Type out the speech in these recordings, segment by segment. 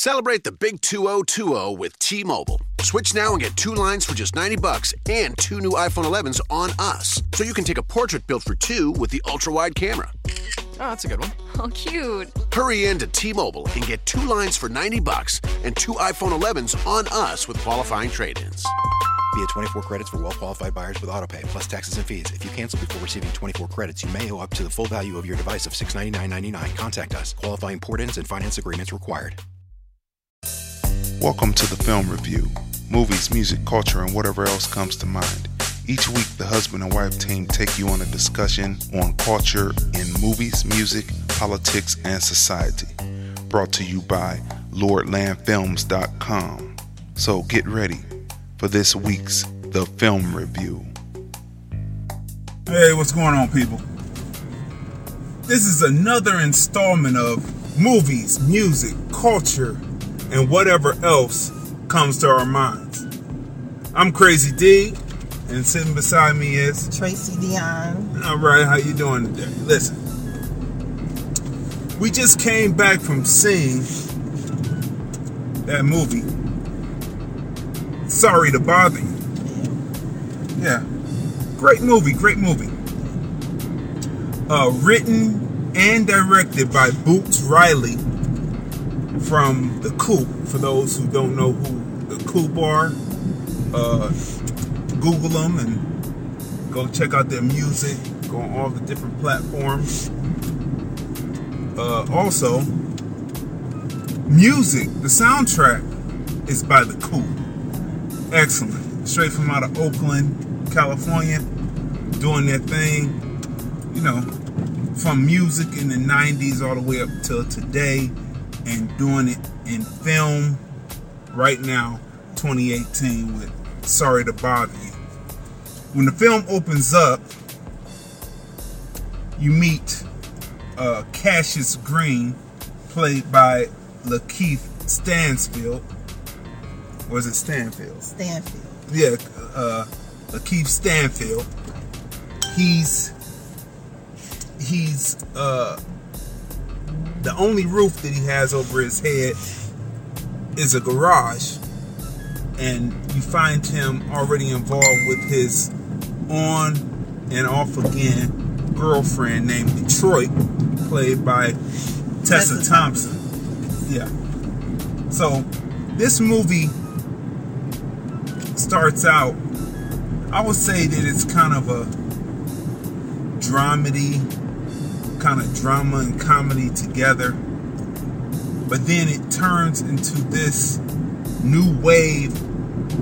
Celebrate the big 2020 with T-Mobile. Switch now and get two lines for just 90 bucks and two new iPhone 11s on us. So you can take a portrait built for two with the ultra-wide camera. Oh, that's a good one. Oh, cute. Hurry in to T-Mobile and get two lines for 90 bucks and two iPhone 11s on us with qualifying trade-ins. Via 24 credits for well-qualified buyers with autopay plus taxes and fees. If you cancel before receiving 24 credits, you may owe up to the full value of your device of $699.99. Contact us. Qualifying port-ins and finance agreements required. Welcome to the film review movies, music, culture, and whatever else comes to mind. Each week, the husband and wife team take you on a discussion on culture in movies, music, politics, and society. Brought to you by LordlandFilms.com. So get ready for this week's The Film Review. Hey, what's going on, people? This is another installment of movies, music, culture, and whatever else comes to our minds. I'm Crazy Dee, and sitting beside me is Tracey Deeyon. All right, how you doing today? Listen, we just came back from seeing that movie. Sorry to bother you. Yeah, great movie, great movie. Uh, written and directed by Boots Riley from The Coup. For those who don't know who The Coup are, uh, Google them and go check out their music. Go on all the different platforms. Uh, also, music, the soundtrack is by The Coup. Excellent. Straight from out of Oakland, California, doing their thing. You know, from music in the 90s all the way up till today and doing it in film right now, 2018, with Sorry to Bother You. When the film opens up, you meet uh, Cassius Green, played by Lakeith Stansfield. Was it Stanfield? Stanfield. Yeah, uh, Lakeith Stanfield. He's he's uh, the only roof that he has over his head is a garage, and you find him already involved with his on and off again girlfriend named Detroit, played by Tessa, Tessa Thompson. Yeah. So this movie starts out. I would say that it's kind of a dramedy, kind of drama and comedy together. But then it turns into this new wave,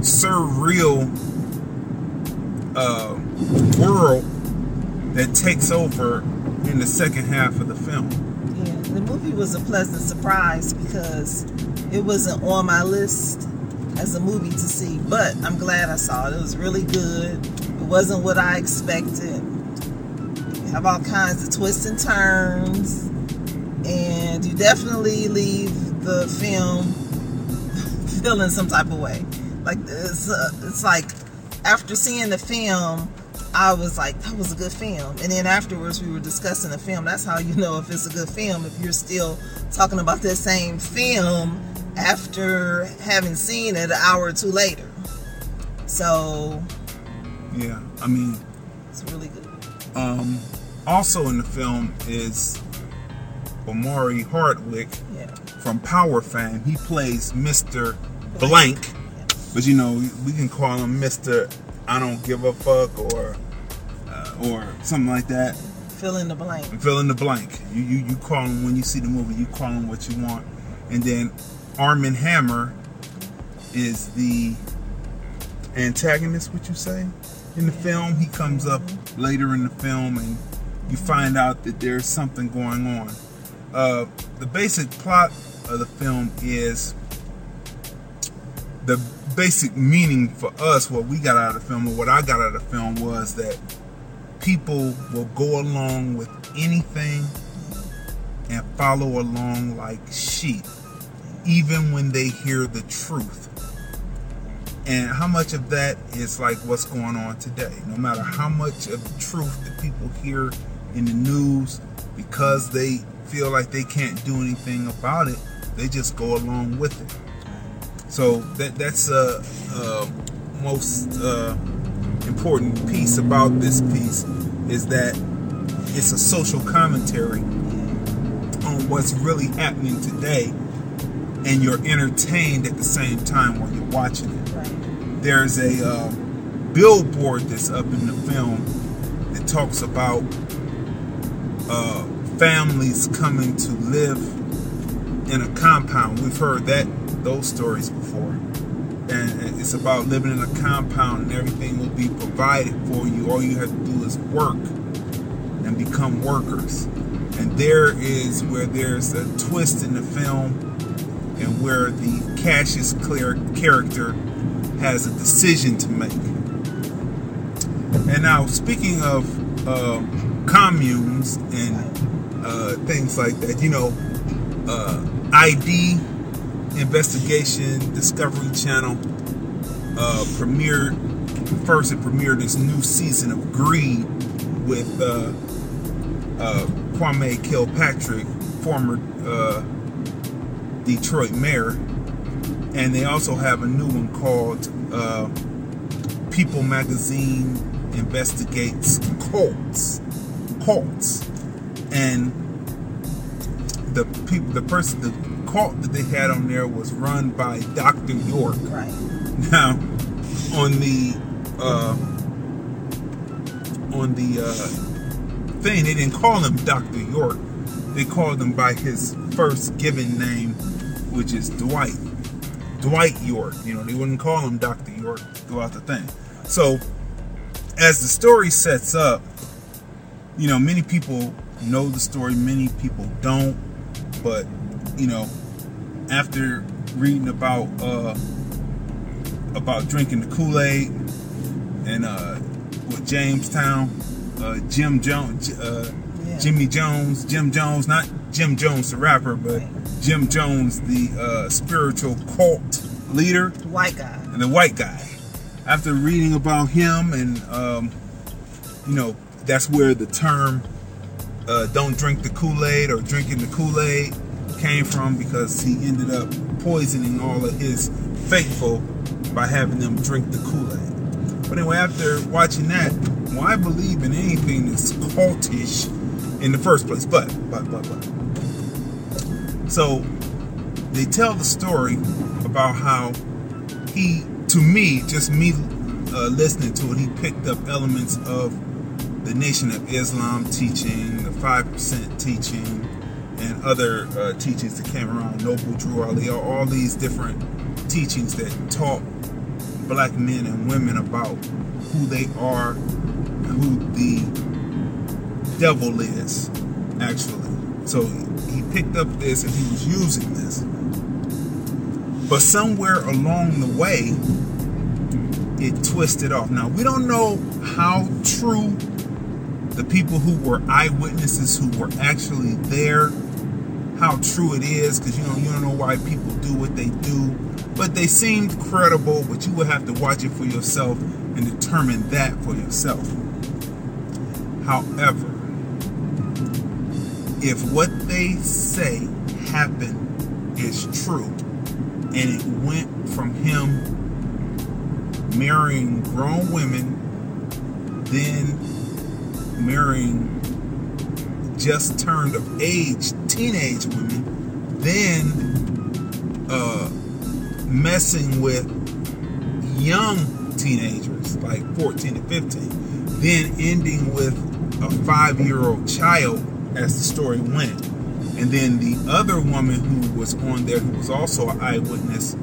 surreal uh, world that takes over in the second half of the film. Yeah, the movie was a pleasant surprise because it wasn't on my list as a movie to see, but I'm glad I saw it. It was really good. It wasn't what I expected. Have all kinds of twists and turns, and you definitely leave the film feeling some type of way. Like it's, uh, it's like after seeing the film, I was like, that was a good film. And then afterwards, we were discussing the film. That's how you know if it's a good film, if you're still talking about that same film after having seen it an hour or two later. So, Yeah, I mean, it's really good. um, also in the film is Omari Hardwick Yeah. from Power fame. He plays Mr. Blank, but you know we can call him Mr. I don't give a fuck or uh, or something like that. Fill in the blank. Fill in the blank. You you you call him when you see the movie. You call him what you want, and then Armie Hammer is the antagonist. Would you say in the film? He comes up later in the film, and you find out that there's something going on. Uh, the basic plot of the film is the basic meaning for us. What we got out of the film, or what I got out of the film, was that people will go along with anything and follow along like sheep, even when they hear the truth. And how much of that is like what's going on today? No matter how much of the truth that people hear in the news, because they feel like they can't do anything about it, They just go along with it. So that that's a uh, uh, most uh, important piece about this piece is that it's a social commentary on what's really happening today, and you're entertained at the same time while you're watching it. There's a uh, billboard that's up in the film that talks about uh, families coming to live in a compound. We've heard that those stories before. And it's about living in a compound and everything will be provided for you. All you have to do is work and become workers. And there is where there's a twist in the film and where the Cassius Clare character has a decision to make. And now, speaking of uh, communes and uh, things like that, you know, uh, ID Investigation Discovery Channel uh, premiered first. It premiered this new season of Greed with uh, uh, Kwame Kilpatrick, former uh, Detroit mayor, and they also have a new one called uh, People Magazine Investigates Cults. Cults, and the people, the person, the cult that they had on there was run by Dr. York. Right. Now, on the uh, on the uh, thing, they didn't call him Dr. York. They called him by his first given name, which is Dwight. Dwight York. You know, they wouldn't call him Dr. York throughout the thing. So, as the story sets up, you know, many people know the story, many people don't. But, you know, after reading about uh, about drinking the Kool-Aid and uh, with Jonestown, uh, Jim Jones, uh, Yeah. Jimmy Jones, Jim Jones, not Jim Jones the rapper, but Jim Jones the uh, spiritual cult leader The white guy. and the white guy. After reading about him, and um, you know, that's where the term uh, "don't drink the Kool-Aid" or "drinking the Kool-Aid" came from, because he ended up poisoning all of his faithful by having them drink the Kool-Aid. But anyway, after watching that, well, I believe in anything that's cultish in the first place. But, but, but, but. So they tell the story about how he, to me, just me uh, listening to it, he picked up elements of the Nation of Islam teaching, the 5% teaching, and other uh, teachings that came around, Noble Drew Ali, all, these different teachings that taught black men and women about who they are, and who the devil is, actually. So he picked up this and he was using this. But somewhere along the way, it twisted off. Now, we don't know how true the people who were eyewitnesses who were actually there, how true it is, because you know, you don't know why people do what they do. But they seemed credible, but you would have to watch it for yourself and determine that for yourself. However, if what they say happened is true, and it went from him marrying grown women, then marrying just turned of age teenage women, then uh, messing with young teenagers like 14 to 15, then ending with a five year old child as the story went. And then the other woman who was on there, who was also an eyewitness,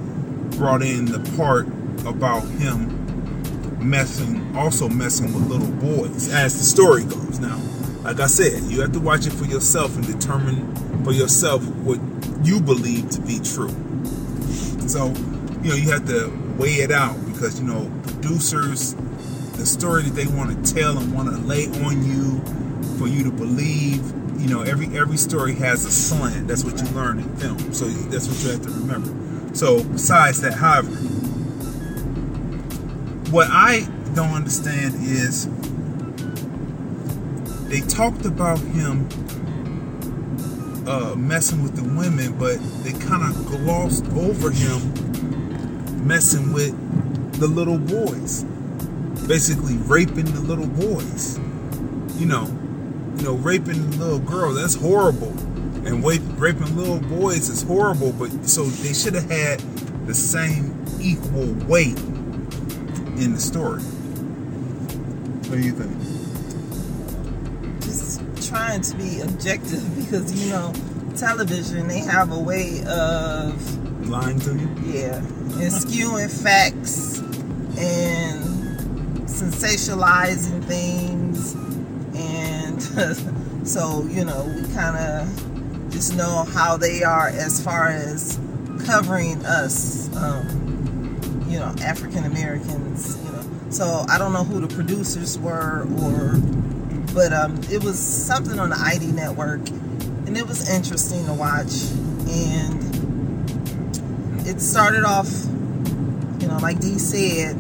brought in the part about him messing, also messing with little boys, as the story goes. Now, like I said, you have to watch it for yourself and determine for yourself what you believe to be true. So, you know, you have to weigh it out because, you know, producers, the story that they want to tell and want to lay on you for you to believe, you know, every every story has a slant. That's what you learn in film. So that's what you have to remember. So besides that, however, what I don't understand is they talked about him uh, messing with the women, but they kind of glossed over him messing with the little boys, basically raping the little boys. You know, you know, raping little girls that's horrible, and raping little boys is horrible. But so they should have had the same equal weight in the story. What do you think? Just trying to be objective because you know, television they have a way of lying to you. Yeah, and skewing facts and sensationalizing things, and so you know we kind of just know how they are as far as covering us. Um, you know, African Americans, you know. So I don't know who the producers were or but um, it was something on the ID network and it was interesting to watch and it started off you know like Dee said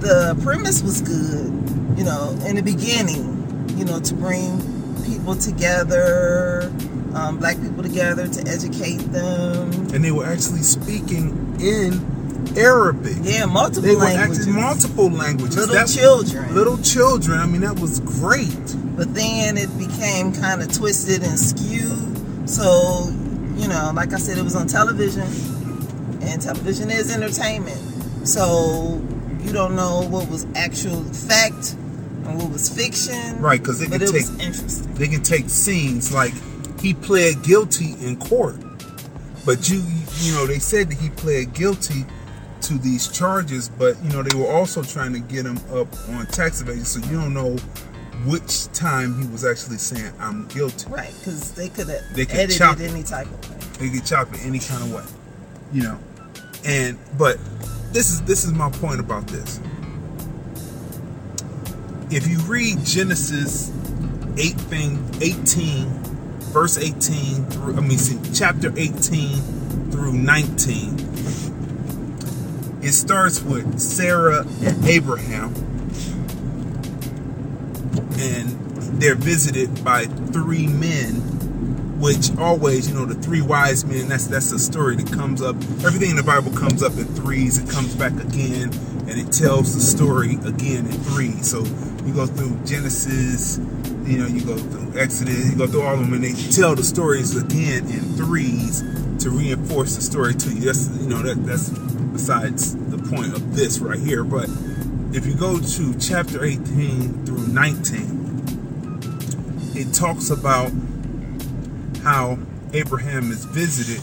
the premise was good you know in the beginning you know to bring people together um, black people together to educate them and they were actually speaking in Arabic. Yeah, multiple they languages. Were multiple languages. Little That's, children. Little children. I mean, that was great. But then it became kind of twisted and skewed. So, you know, like I said, it was on television, and television is entertainment. So you don't know what was actual fact and what was fiction. Right, because they can take they can take scenes like he pled guilty in court, but you you know they said that he pled guilty to these charges, but you know they were also trying to get him up on tax evasion, so you don't know which time he was actually saying I'm guilty. Right, because they could have they could edited chop any type of way. They could chop it any kind of way, you know. And but this is this is my point about this. If you read Genesis 8 thing 18 verse 18 through I mean see, chapter 18 through 19 it starts with Sarah and Abraham, and they're visited by three men, which always, you know, the three wise men. That's that's a story that comes up. Everything in the Bible comes up in threes. It comes back again, and it tells the story again in threes. So you go through Genesis, you know, you go through Exodus, you go through all of them, and they tell the stories again in threes to reinforce the story to you. That's you know that that's besides the point of this right here. But if you go to chapter 18 through 19, it talks about how Abraham is visited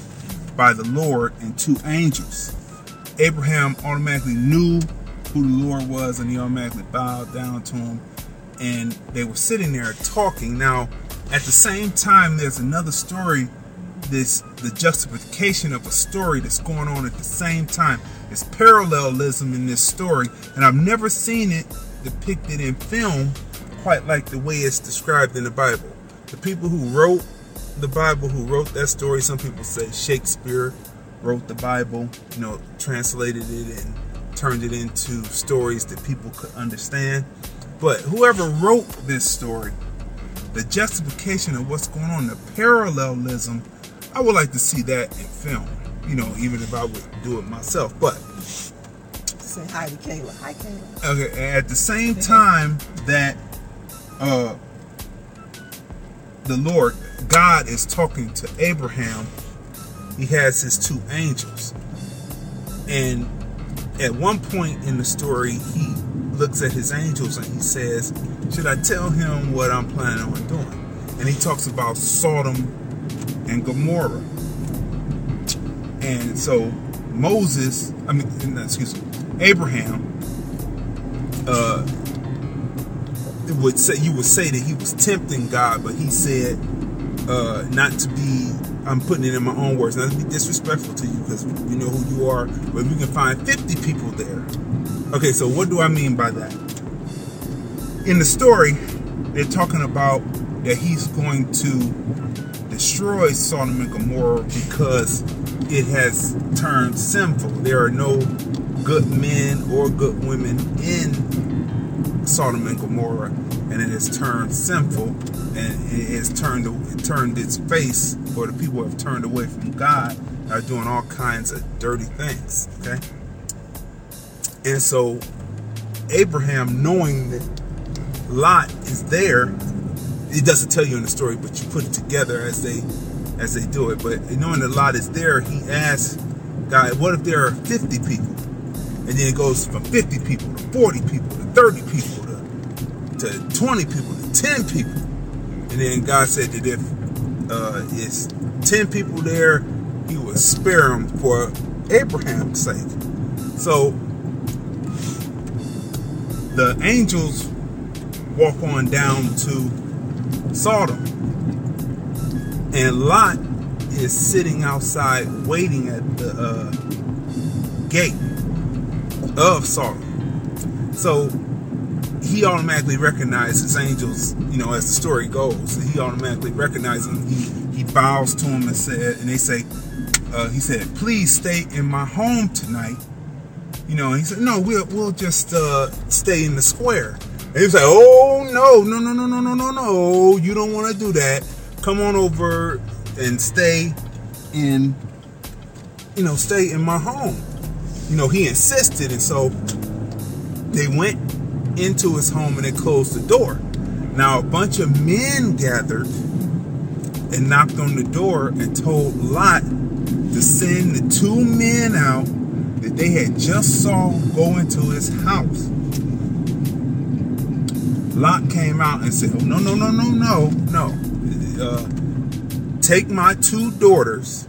by the Lord and two angels. Abraham automatically knew who the Lord was and he automatically bowed down to him. And they were sitting there talking. Now, at the same time, there's another story this the justification of a story that's going on at the same time. It's parallelism in this story, and I've never seen it depicted in film quite like the way it's described in the Bible. The people who wrote the Bible, who wrote that story, some people say Shakespeare wrote the Bible, you know, translated it and turned it into stories that people could understand. But whoever wrote this story, the justification of what's going on, the parallelism I would like to see that in film. You know, even if I would do it myself. But say hi to Kayla. Hi, Kayla. Okay. At the same time that uh, the Lord God is talking to Abraham, He has His two angels, and at one point in the story, He looks at His angels and He says, "Should I tell him what I'm planning on doing?" And He talks about Sodom and Gomorrah. And so Moses, I mean, excuse me, Abraham, uh, would say you would say that he was tempting God, but he said uh, not to be. I'm putting it in my own words, not to be disrespectful to you because you know who you are. But we can find 50 people there, okay. So what do I mean by that? In the story, they're talking about that he's going to destroy Sodom and Gomorrah because it has turned sinful. There are no good men or good women in Sodom and Gomorrah. and it has turned sinful, and it has turned it turned its face, or the people have turned away from God, are doing all kinds of dirty things. Okay, and so Abraham, knowing that Lot is there, it doesn't tell you in the story, but you put it together as they as they do it. But knowing that Lot is there, he asks God, "What if there are 50 people?" And then it goes from 50 people to 40 people to 30 people to, to 20 people to 10 people. And then God said that if uh, it's 10 people there, he would spare them for Abraham's sake. So the angels walk on down to Sodom. And Lot is sitting outside waiting at the uh, gate of Sodom. So he automatically recognizes angels, you know, as the story goes. He automatically recognizes them. He, he bows to them and said, and they say, uh, he said, please stay in my home tonight. You know, he said, no, we'll, we'll just uh, stay in the square. He was like, oh no, no, no, no, no, no, no, no. You don't want to do that. Come on over and stay in, you know, stay in my home. You know, he insisted, and so they went into his home and they closed the door. Now a bunch of men gathered and knocked on the door and told Lot to send the two men out that they had just saw go into his house. Lot came out and said, oh, no, no, no, no, no, no. Uh, take my two daughters.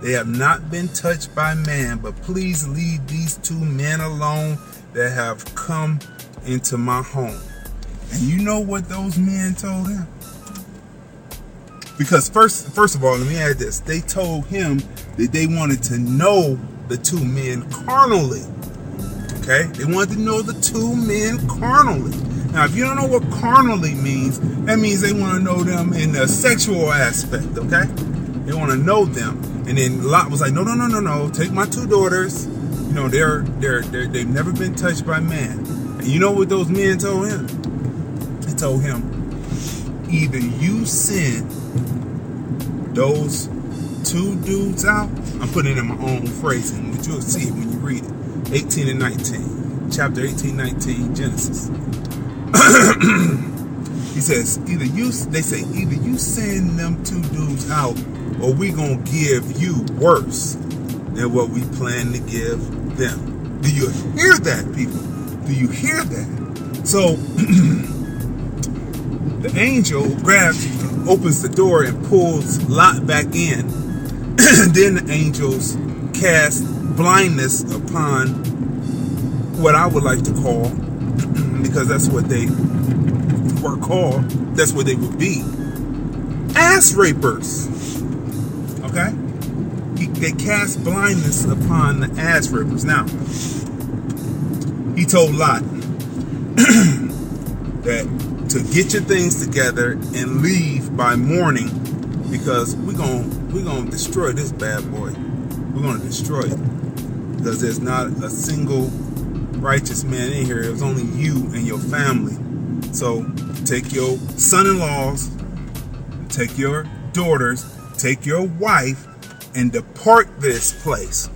They have not been touched by man, but please leave these two men alone that have come into my home. And you know what those men told him? Because first, first of all, let me add this. They told him that they wanted to know the two men carnally. Okay? They wanted to know the two men carnally. Now, if you don't know what carnally means, that means they want to know them in the sexual aspect, okay? They want to know them. And then Lot was like, no, no, no, no, no. Take my two daughters. You know, they're, they're, they're, they've never been touched by man. And you know what those men told him? They told him, either you send those two dudes out, I'm putting it in my own phrasing, but you'll see it when you read it. 18 and 19. Chapter 18, 19, Genesis. he says, either you, they say, either you send them two dudes out, or we gonna give you worse than what we plan to give them. Do you hear that, people? Do you hear that? So the angel grabs, opens the door and pulls Lot back in. then the angels cast blindness upon what I would like to call because that's what they were called. That's what they would be. Ass rapers. Okay? He, they cast blindness upon the ass rapers. Now, he told Lot that to get your things together and leave by morning because we're going we're going to destroy this bad boy. We're going to destroy it because there's not a single righteous man in here. It was only you and your family. So take your son-in-laws, take your daughters, take your wife, and depart this place.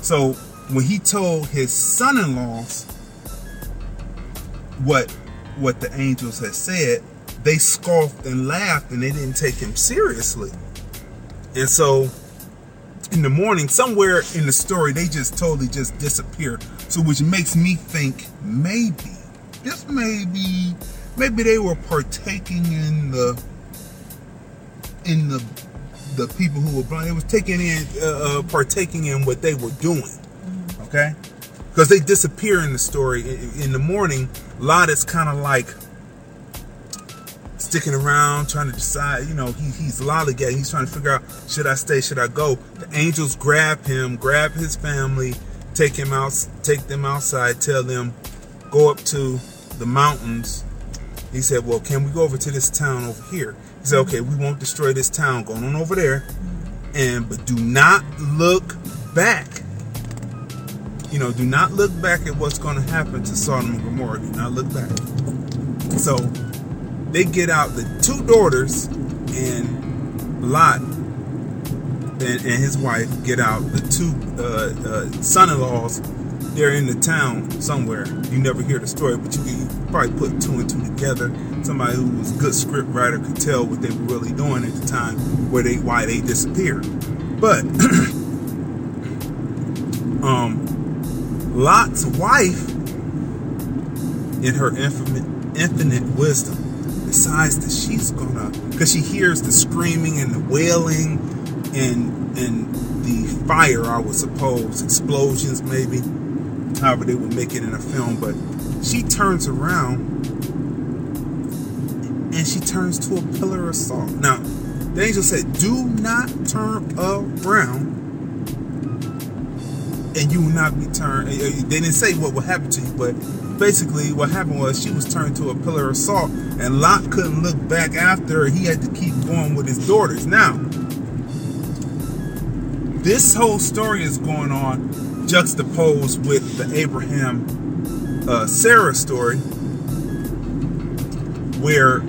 So when he told his son-in-laws what what the angels had said, they scoffed and laughed and they didn't take him seriously. And so in the morning, somewhere in the story, they just totally just disappear. So which makes me think maybe, just maybe, maybe they were partaking in the in the the people who were blind. They was taking in uh, uh, partaking in what they were doing. Okay, because they disappear in the story. In, in the morning, Lot is kind of like sticking around, trying to decide. You know, he, he's lollygagging. He's trying to figure out should I stay, should I go. The angels grab him, grab his family, take him out, take them outside, tell them go up to the mountains. He said, "Well, can we go over to this town over here?" He said, "Okay, we won't destroy this town. Going on over there, and but do not look back." You know, do not look back at what's going to happen to Sodom and Gomorrah. Do not look back. So they get out the two daughters and Lot and, and his wife get out the two uh, uh, son-in-laws. They're in the town somewhere. You never hear the story, but you can probably put two and two together. Somebody who was a good script writer could tell what they were really doing at the time, where they why they disappeared. But um, Lot's wife, in her infinite, infinite wisdom, decides that she's gonna, because she hears the screaming and the wailing and and the fire, I would suppose, explosions maybe, however they would make it in a film. But she turns around and she turns to a pillar of salt. Now, the angel said, "Do not turn around." And you will not be turned. Uh, they didn't say what would happen to you, but basically what happened was she was turned to a pillar of salt, and Lot couldn't look back after her. He had to keep going with his daughters. Now, this whole story is going on juxtaposed with the Abraham uh, Sarah story, where,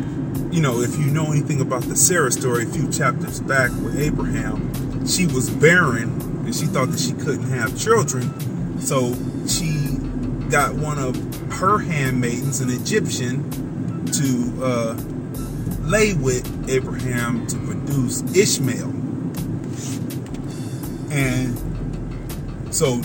you know, if you know anything about the Sarah story, a few chapters back with Abraham, she was barren and she thought that she couldn't have children, so got one of her handmaidens, an Egyptian, to uh, lay with Abraham to produce Ishmael. And so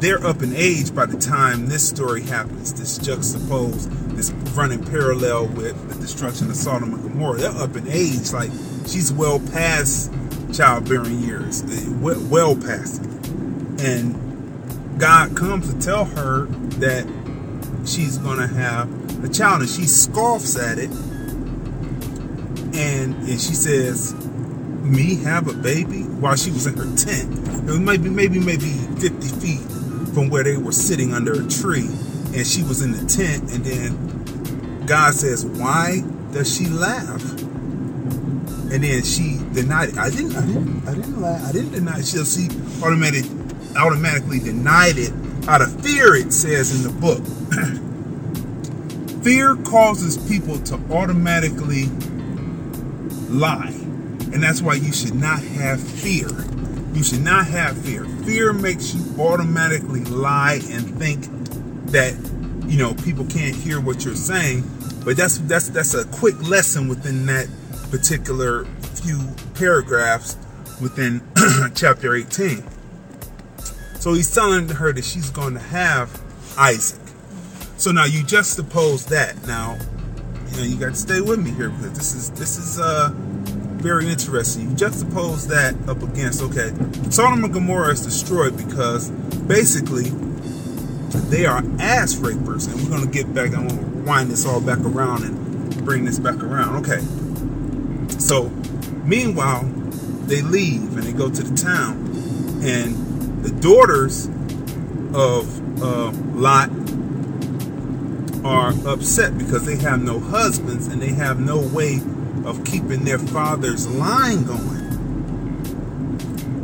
they're up in age by the time this story happens. This juxtaposed, this running parallel with the destruction of Sodom and Gomorrah. They're up in age, like she's well past childbearing years, well, well past. And God comes to tell her that she's going to have a child, and she scoffs at it. And, and she says, me have a baby while she was in her tent. It was maybe maybe maybe 50 feet from where they were sitting under a tree, and she was in the tent. And then God says, "Why does she laugh?" And then she denied it. I didn't. I didn't. I didn't laugh. I didn't deny it. She, she automatic, automatically denied it out of fear. It says in the book. fear causes people to automatically lie. And that's why you should not have fear. You should not have fear. Fear makes you automatically lie and think that you know people can't hear what you're saying. But that's that's that's a quick lesson within that particular few paragraphs within chapter 18. So he's telling her that she's going to have Isaac. So now you just suppose that. Now, you know, you got to stay with me here because this is this is uh very interesting. You juxtapose that up against, okay, Sodom and Gomorrah is destroyed because basically they are ass rapers. And we're going to get back, I'm to wind this all back around and bring this back around. Okay. So, meanwhile, they leave and they go to the town. And the daughters of uh, Lot are upset because they have no husbands and they have no way of keeping their father's line going.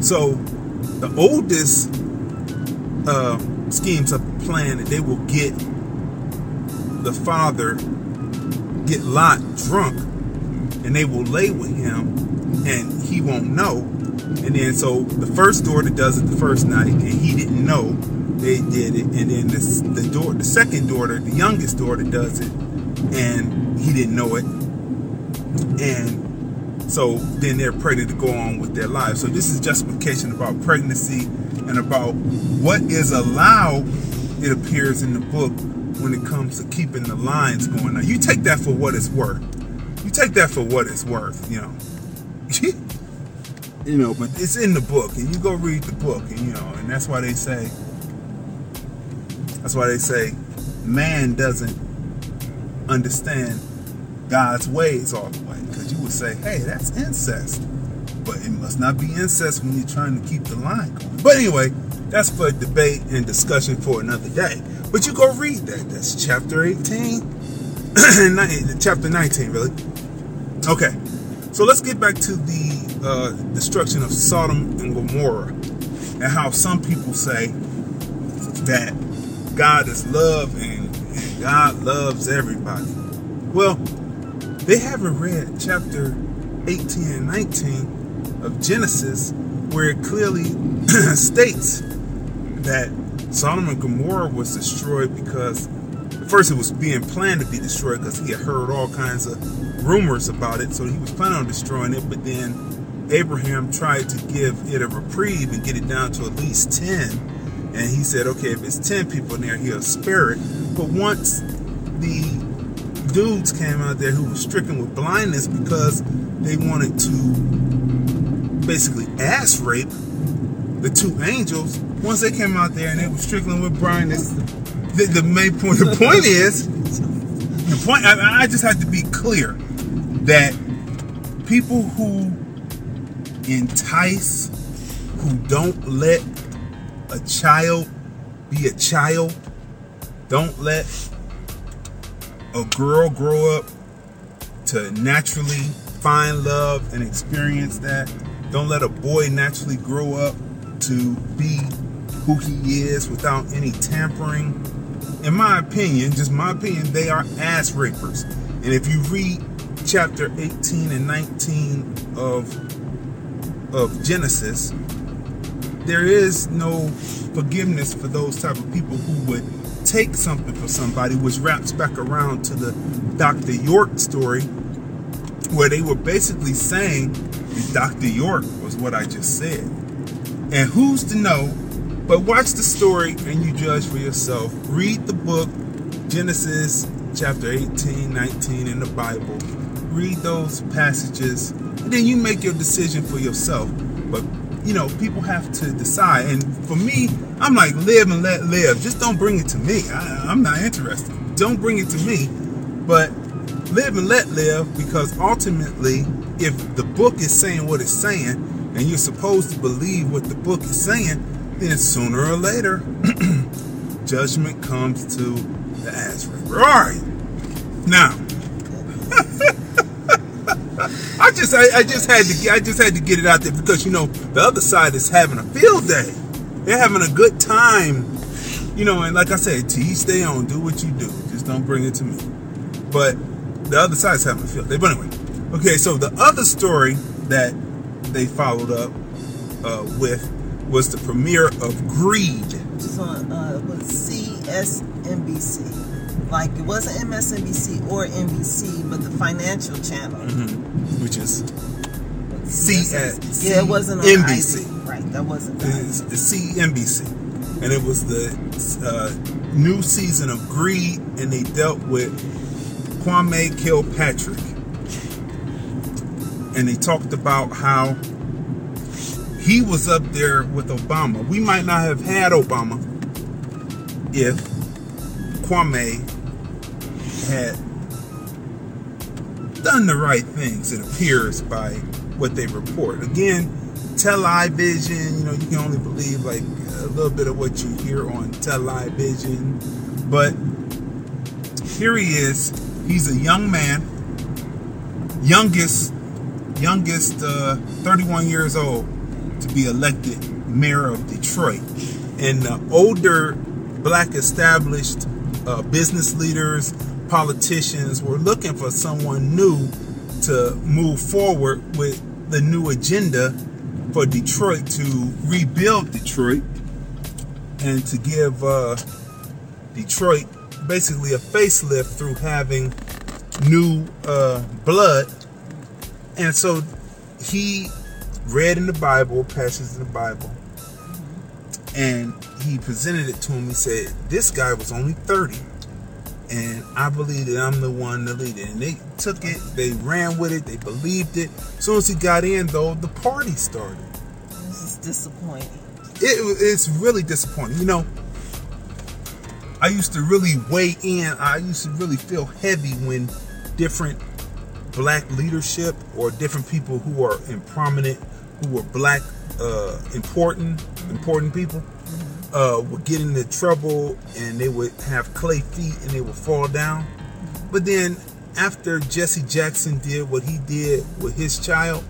So the oldest uh, schemes a plan that they will get the father, get Lot drunk, and they will lay with him, and he won't know. And then so the first daughter does it the first night, and he didn't know they did it. And then the the, daughter, the second daughter, the youngest daughter, does it, and he didn't know it and so then they're ready to go on with their lives. So this is justification about pregnancy and about what is allowed, it appears in the book, when it comes to keeping the lines going. Now you take that for what it's worth. You take that for what it's worth, you know. You know, but it's in the book, and you go read the book, and you know, and that's why they say that's why they say man doesn't understand God's ways all the way. Because you would say, hey, that's incest. But it must not be incest when you're trying to keep the line going. But anyway, that's for debate and discussion for another day. But you go read that. That's chapter 18. chapter 19, really. Okay. So let's get back to the uh, destruction of Sodom and Gomorrah and how some people say that God is love and, and God loves everybody. Well, they haven't read chapter 18 and 19 of Genesis, where it clearly states that Sodom and Gomorrah was destroyed because first it was being planned to be destroyed because he had heard all kinds of rumors about it, so he was planning on destroying it. But then Abraham tried to give it a reprieve and get it down to at least 10. And he said, okay, if it's 10 people in there, he'll spare it. But once the dudes came out there who were stricken with blindness because they wanted to basically ass rape the two angels. Once they came out there and they were stricken with blindness, the, the main point. The point is, the point. I, I just have to be clear that people who entice, who don't let a child be a child, don't let a girl grow up to naturally find love and experience that. Don't let a boy naturally grow up to be who he is without any tampering. In my opinion, just my opinion, they are ass rapers. And if you read chapter 18 and 19 of of Genesis, there is no forgiveness for those type of people who would take something from somebody, which wraps back around to the Dr. York story, where they were basically saying Dr. York was what I just said. And who's to know? But watch the story and you judge for yourself. Read the book, Genesis chapter 18, 19 in the Bible. Read those passages, and then you make your decision for yourself. But you know, people have to decide. And for me, I'm like, live and let live. Just don't bring it to me. I, I'm not interested. Don't bring it to me. But live and let live because ultimately, if the book is saying what it's saying, and you're supposed to believe what the book is saying, then sooner or later, judgment comes to the ass right. Now, I just I, I, just had to I just had to get it out there because you know the other side is having a field day. They're having a good time. You know, and like I said, to each their own. Do what you do. Just don't bring it to me. But the other side is having a field day. But anyway, okay. So the other story that they followed up uh, with was the premiere of Greed. Which is on uh, was CSNBC. Like it wasn't MSNBC or NBC, but the financial channel, mm-hmm. which is CS. Yeah, it wasn't on NBC. Right, that wasn't. The, the CNBC, and it was the uh, new season of Greed, and they dealt with Kwame Kilpatrick, and they talked about how he was up there with Obama. We might not have had Obama if Kwame had done the right things, it appears, by what they report. Again, television, you know, you can only believe like a little bit of what you hear on television. But here he is. He's a young man, youngest, youngest, uh, 31 years old to be elected mayor of Detroit. And the older black established uh, business leaders, politicians were looking for someone new to move forward with the new agenda for Detroit to rebuild Detroit and to give uh, Detroit basically a facelift through having new uh, blood. And so he read in the Bible, passages in the Bible, and he presented it to him. He said, This guy was only 30 and I believe that I'm the one to lead it. And they took it, they ran with it, they believed it. As soon as he got in, though, the party started. This is disappointing. It, it's really disappointing. You know, I used to really weigh in, I used to really feel heavy when different black leadership or different people who are in prominent, who were black, uh, important, important people uh, would get into trouble and they would have clay feet and they would fall down. But then after Jesse Jackson did what he did with his child,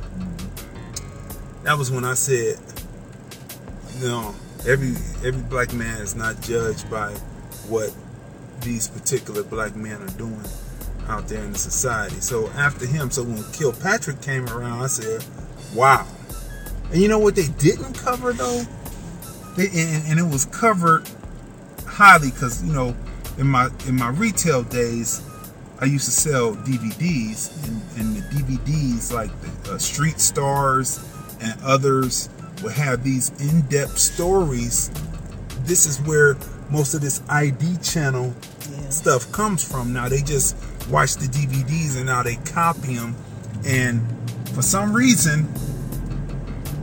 that was when I said, you know, every every black man is not judged by what these particular black men are doing. out there in the society. So after him, so when Kilpatrick came around, I said, "Wow." And you know what they didn't cover though, they, and, and it was covered highly because you know in my in my retail days, I used to sell DVDs, and, and the DVDs like the uh, Street Stars and others would have these in-depth stories. This is where most of this ID channel Yeah. stuff comes from. Now they just watch the DVDs and now they copy them, and for some reason,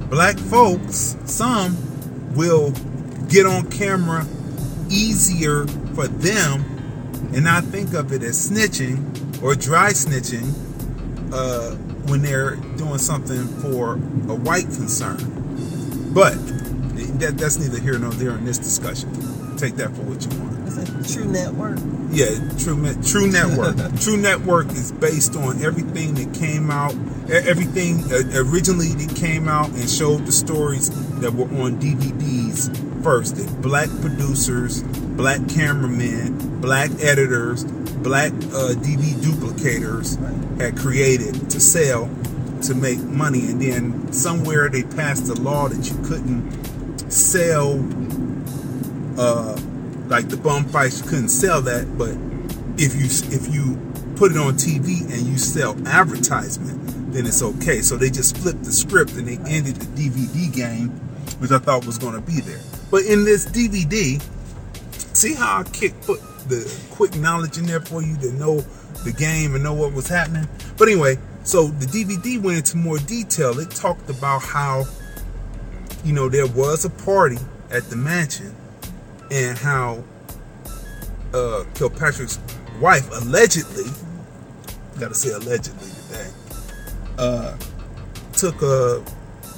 black folks, some will get on camera easier for them and not think of it as snitching or dry snitching uh, when they're doing something for a white concern. But that, that's neither here nor there in this discussion. Take that for what you want. It's a True Network? Yeah, True True Network. True Network is based on everything that came out, everything uh, originally that came out and showed the stories that were on DVDs first. That black producers, black cameramen, black editors, black uh, DVD duplicators had created to sell to make money, and then somewhere they passed a law that you couldn't sell uh, like the bum fights, you couldn't sell that. But if you if you put it on TV and you sell advertisement, then it's okay. So they just flipped the script and they ended the DVD game, which I thought was going to be there. But in this DVD, see how I kick put the quick knowledge in there for you to know the game and know what was happening. But anyway, so the DVD went into more detail. It talked about how you know there was a party at the mansion and how uh, Kilpatrick's wife allegedly, gotta say allegedly today, uh, took a,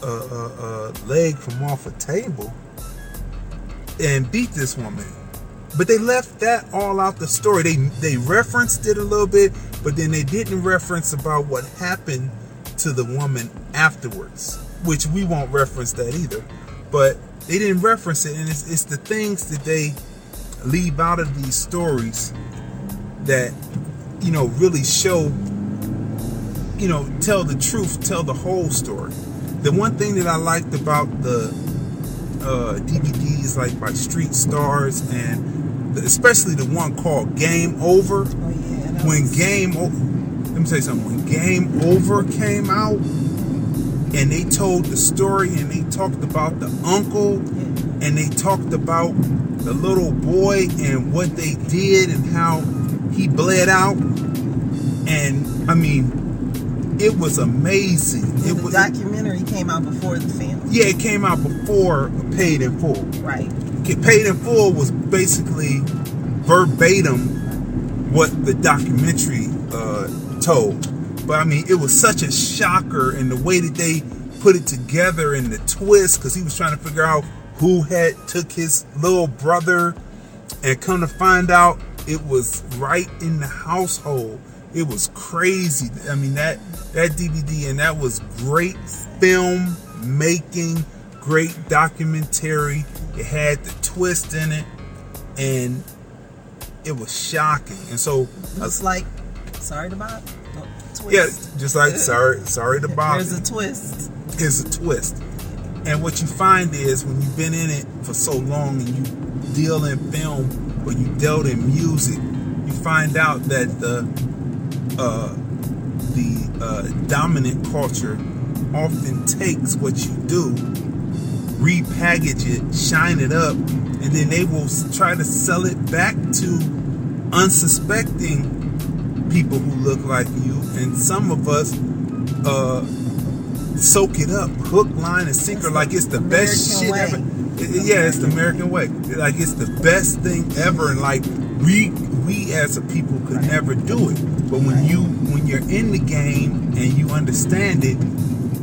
a, a, a leg from off a table and beat this woman. But they left that all out the story. They they referenced it a little bit, but then they didn't reference about what happened to the woman afterwards, which we won't reference that either. But they didn't reference it, and it's, it's the things that they leave out of these stories that you know really show you know tell the truth tell the whole story the one thing that i liked about the uh, dvds like by street stars and the, especially the one called game over Oh yeah. when game o- let me say something when game over came out and they told the story and they talked about the uncle and they talked about the little boy and what they did and how he bled out and i mean it was amazing Yeah, it the was documentary came out before the film. yeah it came out before paid in full Right. Paid in full was basically verbatim what the documentary uh, told. But I mean, it was such a shocker in the way that they put it together and the twist because he was trying to figure out who had took his little brother, and come to find out it was right in the household. It was crazy. I mean that that DVD and that was great film making, great documentary. It had the twist in it, and it was shocking. And so, Looks like sorry to Bob. Twist. yeah, just like sorry, sorry to Bob. There's a twist. is a twist. And what you find is when you've been in it for so long and you deal in film or you dealt in music, you find out that the uh, the uh, dominant culture often takes what you do, repackage it, shine it up, and then they will try to sell it back to unsuspecting people who look like you. And some of us uh, soak it up, hook, line, and sinker, It's like it's the best shit way. ever. It- yeah, it's the American way. Like it's the best thing ever, and like we we as a people could never do it. But when you when you're in the game and you understand it,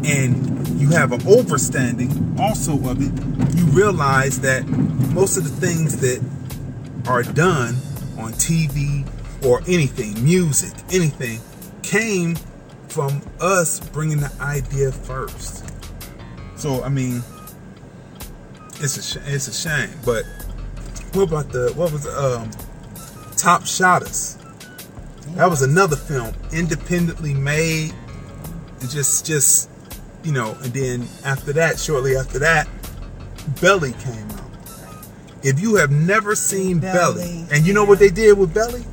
and you have an overstanding also of it, you realize that most of the things that are done on TV or anything, music, anything, came from us bringing the idea first. So I mean, it's a sh- it's a shame. But what about the what was um, Top Shottaz? That was another film, independently made. It just, just, you know, and then after that, shortly after that, Belly came out. If you have never seen Belly, Belly, and you know what they did with Belly,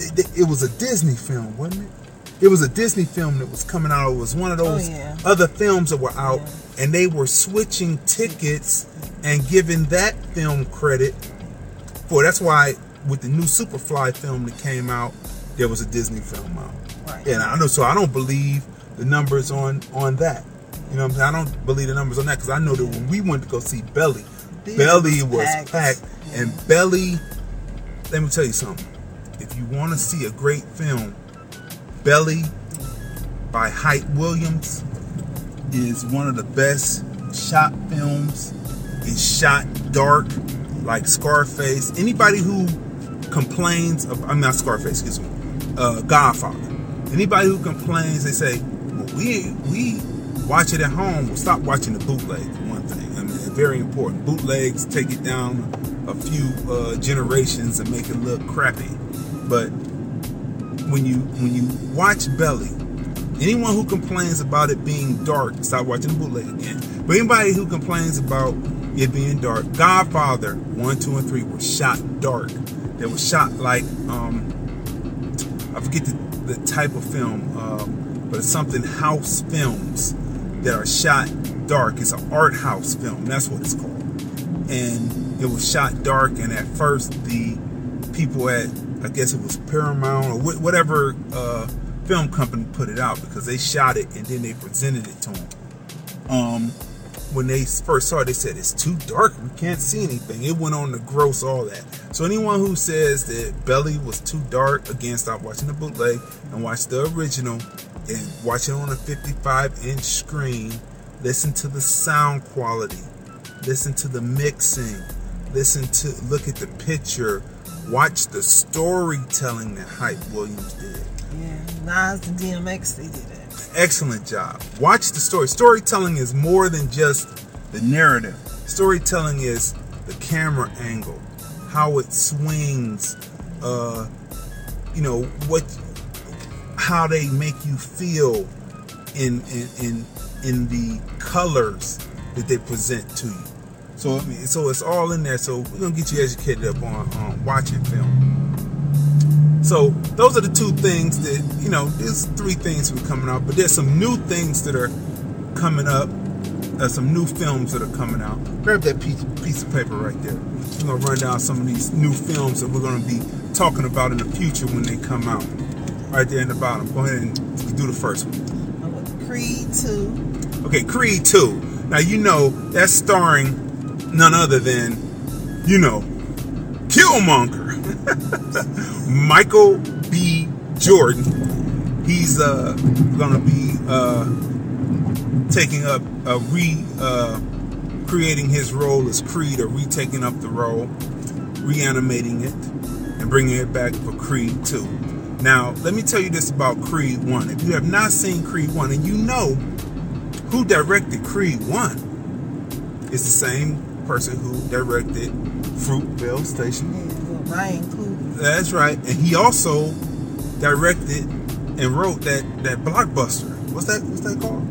it, was a Disney film, wasn't it? It was a Disney film that was coming out. It was one of oh, those Oh, yeah. other films that were out, and they were switching tickets and giving that film credit for. That's why with the new Superfly film that came out, there was a Disney film out. Right. And I know, so I don't believe the numbers on on that. You know what I'm saying? I don't believe the numbers on that because I know that when we went to go see Belly, Belly was was packed. packed, and Belly. Let me tell you something. You want to see a great film, Belly by Hype Williams is one of the best shot films. It's shot dark, like Scarface. Anybody who complains, of, I'm not Scarface, excuse me, uh, Godfather. Anybody who complains, they say, well, we we watch it at home. We'll stop watching the bootleg. One thing, I mean, very important. Bootlegs take it down a few uh, generations and make it look crappy. But when you when you watch Belly, anyone who complains about it being dark, stop watching the bootleg again. But anybody who complains about it being dark, Godfather one, two, and three were shot dark. They were shot like um, I forget the, the type of film, um, but it's something house films that are shot dark. It's an art house film. That's what it's called. And it was shot dark. And at first, the people at I guess it was Paramount or wh- whatever uh, film company put it out because they shot it and then they presented it to them. Um, when they first saw it, they said it's too dark. We can't see anything. It went on to gross all that. So anyone who says that Belly was too dark, again, stop watching the bootleg and watch the original and watch it on a 55 inch screen. Listen to the sound quality. Listen to the mixing. Listen to look at the picture. Watch the storytelling that Hype Williams did Yeah, Nas and DMX, they did that. excellent job. Watch the story. Storytelling is more than just the narrative. Storytelling is the camera angle, how it swings, uh, you know, what how they make you feel in in in in the colors that they present to you. So so it's all in there. So we're gonna get you educated up on, on watching film. So those are the two things that you know. There's three things are coming out, but there's some new things that are coming up. There's some new films that are coming out. Grab that piece, piece of paper right there. We're gonna run down some of these new films that we're gonna be talking about in the future when they come out. Right there in the bottom. Go ahead and do the first one. Creed 2. Okay, Creed 2. Now you know that's starring none other than, you know, Killmonger. Michael B. Jordan. He's uh gonna be uh taking up uh re uh creating his role as Creed or retaking up the role, reanimating it, and bringing it back for Creed 2. Now, let me tell you this about Creed 1. If you have not seen Creed 1 and you know who directed Creed 1, it's the same person who directed Fruitvale Station. Ryan Coogler. That's right. And he also directed and wrote that that blockbuster. What's that what's that called?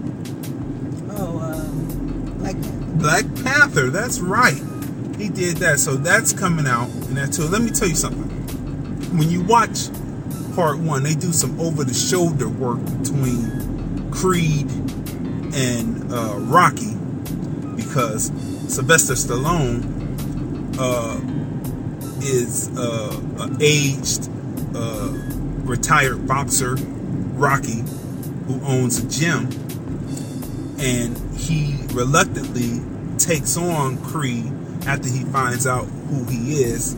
Oh, um, like Black Panther. That's right. He did that. So that's coming out and that too. Let me tell you something. When you watch part one, they do some over the shoulder work between Creed and uh, Rocky because Sylvester Stallone uh, is uh, an aged, uh, retired boxer, Rocky, who owns a gym, and he reluctantly takes on Creed after he finds out who he is.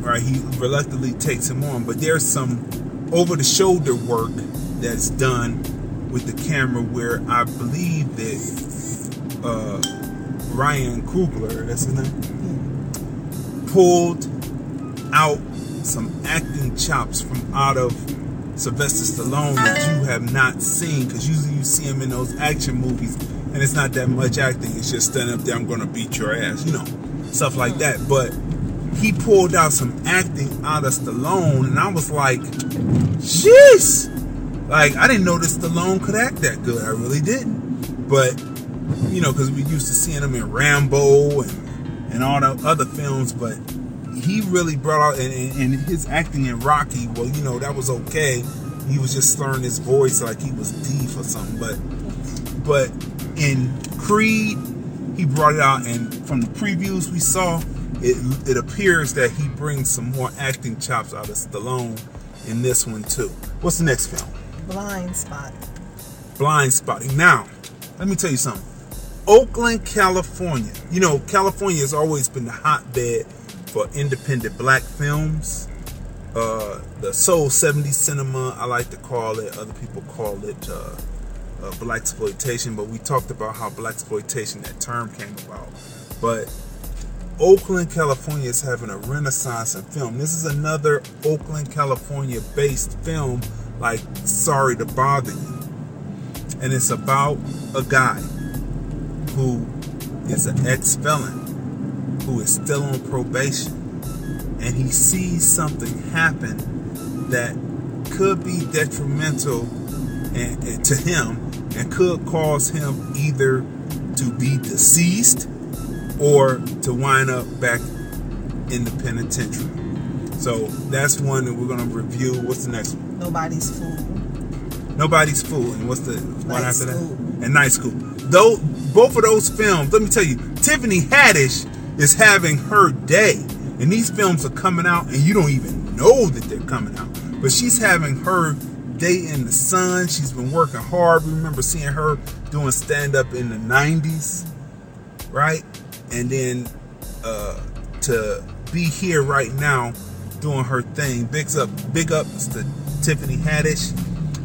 Right, he reluctantly takes him on, but there's some over-the-shoulder work that's done with the camera where I believe that uh, Ryan Coogler, that's his name, pulled out some acting chops from out of Sylvester Stallone that you have not seen because usually you see him in those action movies and it's not that much acting. It's just standing up there, I'm to beat your ass, you know, stuff like that. But he pulled out some acting out of Stallone, and I was like, jeez. Like, I didn't know that Stallone could act that good. I really didn't. But, you know, because we used to seeing him in Rambo and, and all the other films, but he really brought out, and, and his acting in Rocky, well, you know, that was okay. He was just slurring his voice like he was deep or something. But, but in Creed, he brought it out, and from the previews we saw, it, it appears that he brings some more acting chops out of Stallone in this one too. What's the next film? Blind Spot. Blind Spotting. Now, let me tell you something. Oakland, California. You know, California has always been the hotbed for independent black films. Uh, the Soul 70s cinema, I like to call it. Other people call it uh, uh, black exploitation, but we talked about how black exploitation that term came about. But Oakland, California is having a renaissance in film. This is another Oakland, California based film like Sorry to Bother You. And it's about a guy who is an ex felon who is still on probation. And he sees something happen that could be detrimental and, and to him and could cause him either to be deceased or to wind up back in the penitentiary. So that's one that we're going to review. What's the next one? Nobody's Fool. Nobody's Fool. And what's the one Night after School. that? And Night School. Though both of those films, let me tell you, Tiffany Haddish is having her day. And these films are coming out and you don't even know that they're coming out. But she's having her day in the sun. She's been working hard. Remember seeing her doing stand up in the 90s, right? And then uh, to be here right now doing her thing. Big up, big ups to Tiffany Haddish.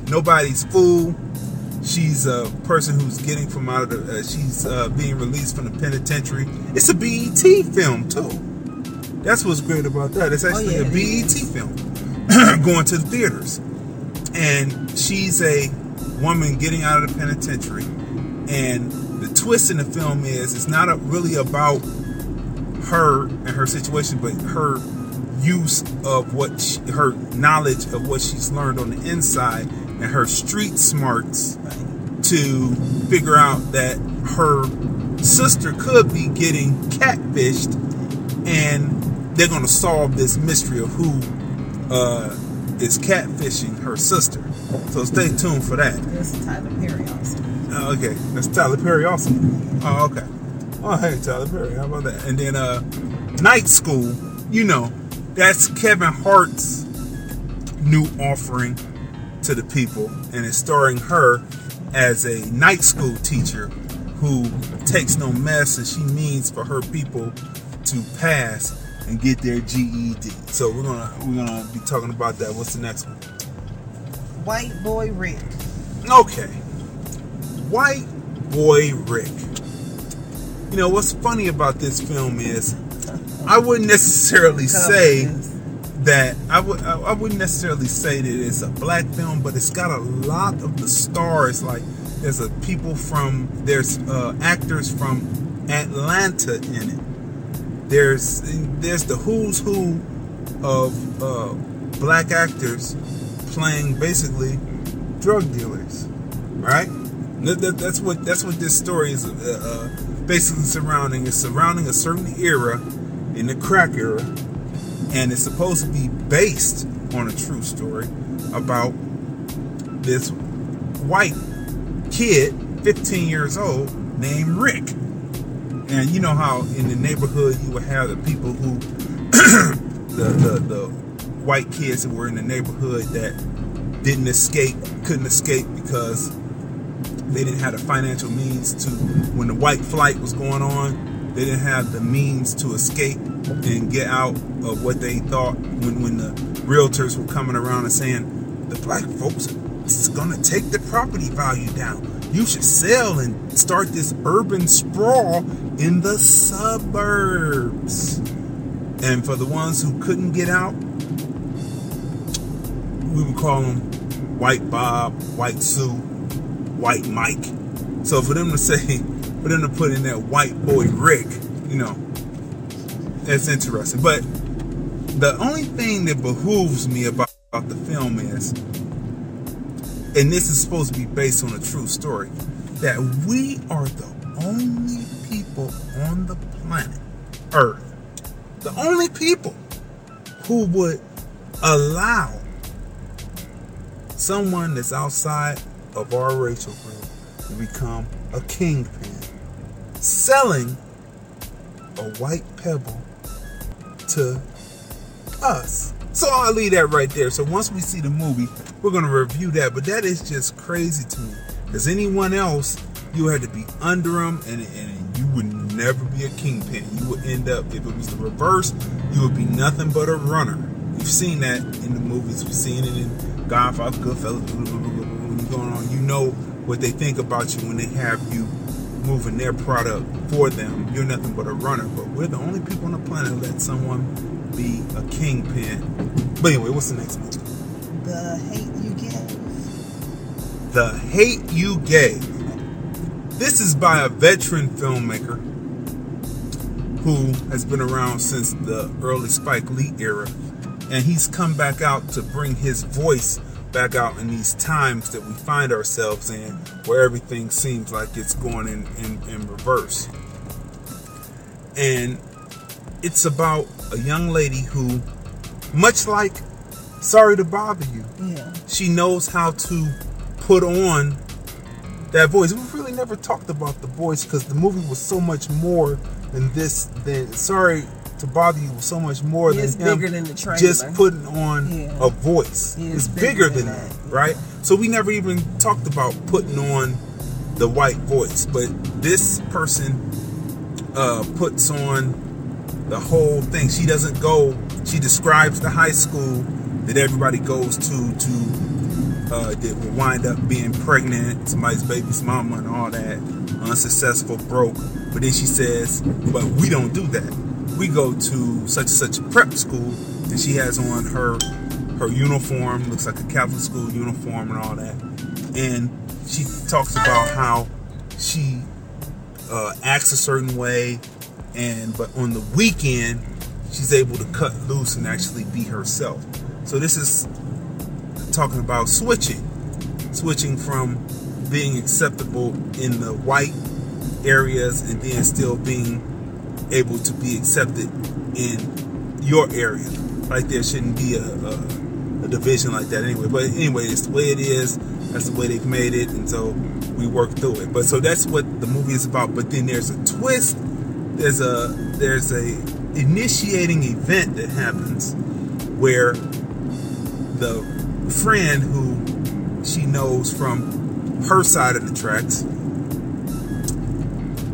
Nobody's fool. She's a person who's getting from out of the. Uh, she's uh, being released from the penitentiary. It's a BET film too. That's what's great about that. It's actually yeah, a BET film going to the theaters, and she's a woman getting out of the penitentiary. And the twist in the film is it's not a, really about her and her situation, but her use of what she, her knowledge of what she's learned on the inside and her street smarts to figure out that her sister could be getting catfished and they're going to solve this mystery of who uh, is catfishing her sister. So stay tuned for that. It's Tyler Perry also. Oh, okay, that's Tyler Perry also. Oh, okay. Oh, hey, Tyler Perry, how about that? And then uh, Night School, you know, that's Kevin Hart's new offering to the people, and it's starring her as a night school teacher who takes no mess, and she means for her people to pass and get their GED. So we're gonna we're gonna be talking about that. What's the next one? White Boy Rick. Okay. White Boy Rick. You know, what's funny about this film is I wouldn't necessarily say that I would I wouldn't necessarily say that it's a black film, but it's got a lot of the stars. Like there's a people from there's uh, actors from Atlanta in it. There's there's the who's who of uh, black actors playing basically drug dealers, right? That- that's what that's what this story is uh, uh, basically surrounding. It's surrounding a certain era in the crack era, and it's supposed to be based on a true story about this white kid, 15 years old, named Rick. And you know how in the neighborhood you would have the people who, the, the the white kids that were in the neighborhood that didn't escape, couldn't escape because they didn't have the financial means to. When the white flight was going on, they didn't have the means to escape and get out of what they thought. When when the realtors were coming around and saying the black folks is to take the property value down. You should sell and start this urban sprawl in the suburbs. And for the ones who couldn't get out, we would call them White Bob, White Sue, White Mike. So for them to say, for them to put in that white boy Rick, you know, it's interesting. But the only thing that behooves me about, about the film is, and this is supposed to be based on a true story, that we are the only people on the planet Earth, the only people who would allow someone that's outside of our racial group to become a kingpin, selling a white pebble to us. So I'll leave that right there. So once we see the movie, we're gonna review that. But that is just crazy to me. Because anyone else, you had to be under them, and, and you would never be a kingpin. You would end up, if it was the reverse, you would be nothing but a runner. We've seen that in the movies. We've seen it in Godfather, Goodfellas. When you're going on, you know what they think about you when they have you moving their product for them. You're nothing but a runner. But we're the only people on the planet let someone be a kingpin. But anyway, what's the next movie? The hate you give. The Hate You Gave. This is by a veteran filmmaker who has been around since the early Spike Lee era. And he's come back out to bring his voice back out in these times that we find ourselves in where everything seems like it's going in, in, in reverse. And it's about a young lady who, much like Sorry to Bother You, Yeah. she knows how to put on that voice. We've really never talked about the voice because the movie was so much more than this. Than Sorry to Bother You was so much more than him than the just putting on Yeah. a voice. It's, it's bigger, bigger than than that, that. right? So we never even talked about putting on the white voice, but this person uh, puts on the whole thing. She doesn't go. She describes the high school that everybody goes to to uh, that will wind up being pregnant, somebody's baby's mama, and all that. Unsuccessful, broke. But then she says, "But we don't do that. We go to such and such prep school, and she has on her her uniform. Looks like a Catholic school uniform and all that. And she talks about how she uh, acts a certain way, and but on the weekend she's able to cut loose and actually be herself. So this is talking about switching, switching from being acceptable in the white areas and then still being able to be accepted in your area. Like there shouldn't be a, a, a division like that anyway. But anyway, it's the way it is. That's the way they've made it, and so we work through it. But so that's what the movie is about. But then there's a twist. There's a there's a initiating event that happens where the friend who she knows from her side of the tracks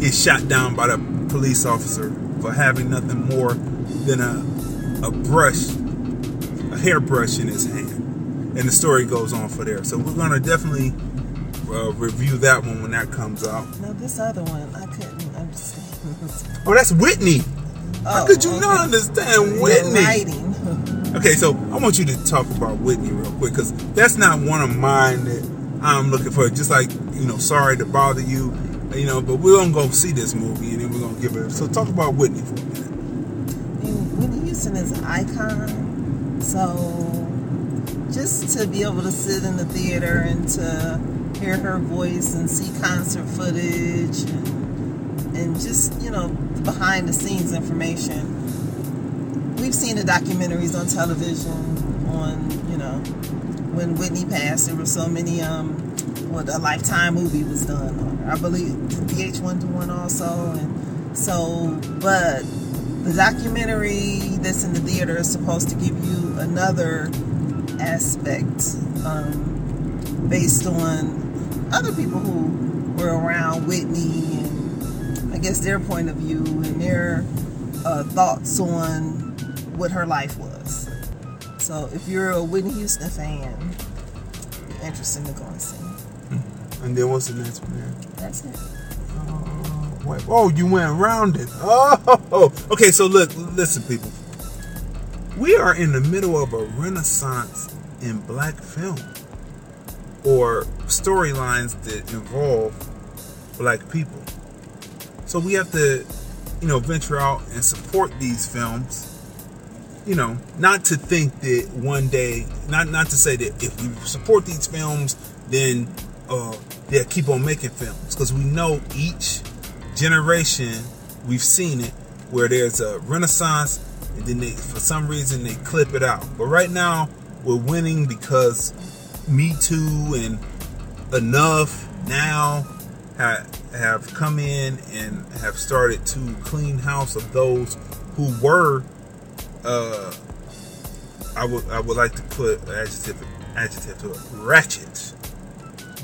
is shot down by the police officer for having nothing more than a a brush, a hairbrush in his hand. And the story goes on for there. So we're gonna definitely uh, review that one when that comes out. No, this other one I couldn't understand. Oh, that's Whitney. How Oh, could you okay. not understand Whitney? Okay, so I want you to talk about Whitney real quick because that's not one of mine that I'm looking for. Just like you know, sorry to bother you, you know, but we're gonna go see this movie and then we're gonna give it. So talk about Whitney for a minute. Whitney Houston is an icon. So just to be able to sit in the theater and to hear her voice and see concert footage and, and just, you know, behind the scenes information. We've seen the documentaries on television on, you know, when Whitney passed, there were so many um what a lifetime movie was done. I believe VH1 do one also and so but the documentary that's in the theater is supposed to give you another aspect um, based on other people who were around Whitney and I guess their point of view and their uh, thoughts on what her life was. So if you're a Whitney Houston fan, interested to go and see. And then what's the next one? There? That's it. Oh, wait. oh, you went around it. Oh, okay. So look, listen, people. We are in the middle of a renaissance in black film, or storylines that involve black people. So we have to you know, venture out and support these films. You know, not to think that one day, not not to say that if we support these films, then uh, they'll keep on making films because we know each generation we've seen it where there's a renaissance and then they, for some reason they clip it out. But right now we're winning because Me Too and Enough now have, have come in and have started to clean house of those who were uh, I would I would like to put adjective adjective to it ratchet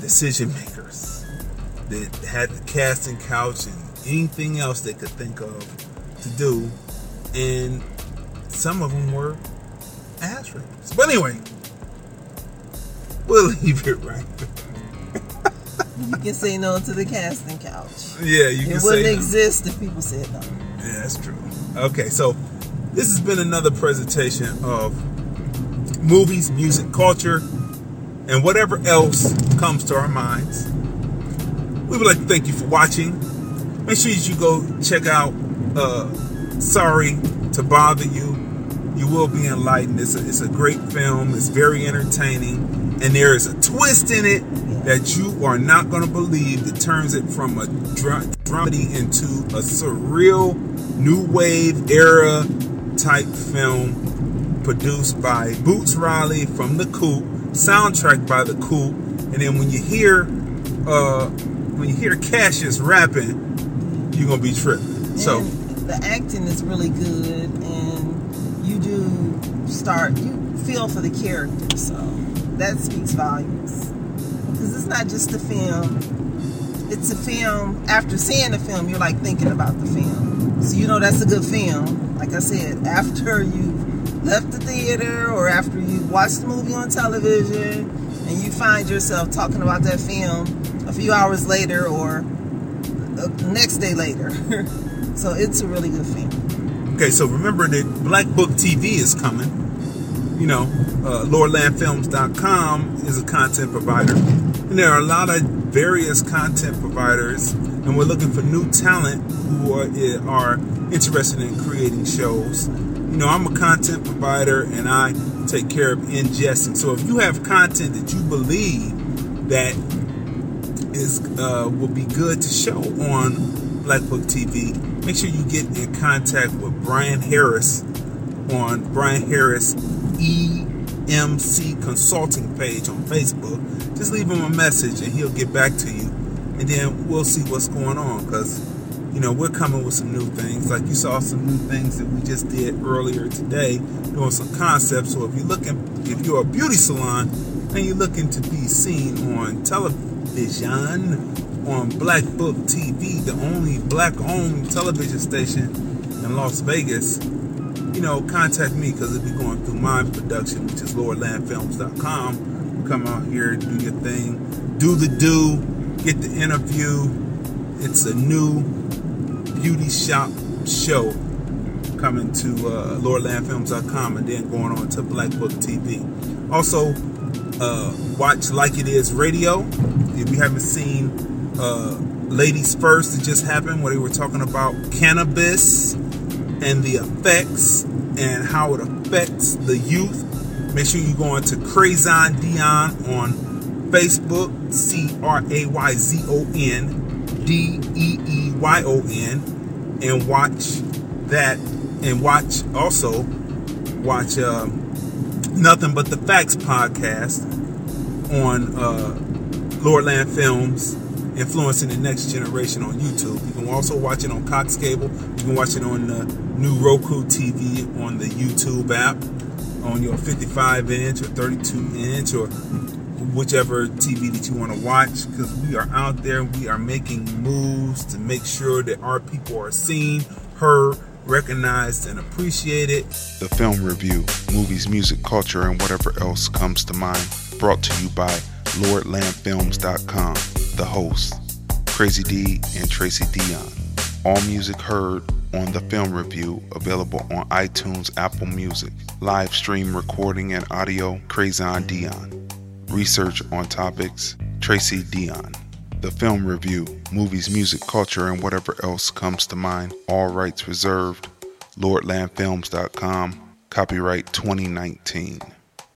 decision makers that had the casting couch and anything else they could think of to do, and some of them were ass rapers. But anyway, we'll leave it right there. You can say no to the casting couch. Yeah, you can It wouldn't no. exist if people said no. Yeah, that's true. Okay, so this has been another presentation of movies, music, culture, and whatever else comes to our minds. We would like to thank you for watching. Make sure you go check out uh, Sorry to Bother You. You will be enlightened. It's a, it's a great film. It's very entertaining. And there is a twist in it that you are not going to believe that turns it from a dra- dramedy into a surreal new wave era type film produced by Boots Riley from The Coup, soundtrack by The Coup. And then when you hear uh, when you hear Cassius rapping, you're gonna be tripping. So the acting is really good, and you do start you feel for the character, so that speaks volumes. Because it's not just a film; it's a film. After seeing the film, you're like thinking about the film, so you know that's a good film. Like I said, after you left the theater or after you watched the movie on television, and you find yourself talking about that film a few hours later or the next day later. so it's a really good film. Okay, so remember that Black Book TV is coming. You know, uh, LordlandFilms.com is a content provider. And there are a lot of various content providers, and we're looking for new talent who are, eh, are interested in creating shows. You know, I'm a content provider and I take care of ingesting. So if you have content that you believe that is uh, will be good to show on Black Book TV, make sure you get in contact with Brian Harris on Brian Harris EMC Consulting page on Facebook. Just leave him a message and he'll get back to you, and then we'll see what's going on because. You know, we're coming with some new things. Like you saw some new things that we just did earlier today, doing some concepts. So if you're looking, if you're a beauty salon and you're looking to be seen on television, on Black Book TV, the only black-owned television station in Las Vegas, you know, contact me because it'll be going through my production, which is LordlandFilms.com. Come out here, do your thing, do the do, get the interview. It's a new beauty shop show coming to uh, LordlandFilms.com and then going on to Black Book TV. Also, uh, watch Like It Is Radio. If you haven't seen uh, Ladies First, it just happened where they were talking about cannabis and the effects and how it affects the youth. Make sure you go on to Crayzon Deeyon on Facebook, C R A Y Z O N D E E Y O N, and watch that. And watch also watch uh, Nothing But the Facts podcast on uh, Lordland Films, influencing the next generation on YouTube. You can also watch it on Cox Cable. You can watch it on the new Roku TV on the YouTube app, on your 55 inch or 32 inch or whichever TV that you want to watch. Because we are out there, we are making moves to make sure that our people are seen, heard, recognized, and appreciated. The film review, movies, music, culture, and whatever else comes to mind. Brought to you by LordlandFilms.com. The hosts, Crazy Dee and Tracey Deeyon. All music heard on the film review available on iTunes, Apple Music. Live stream recording and audio, Crayzon Deeyon. Research on topics, Tracey Deeyon. The film review, movies, music, culture, and whatever else comes to mind. All rights reserved. LordlandFilms.com. Copyright 2019.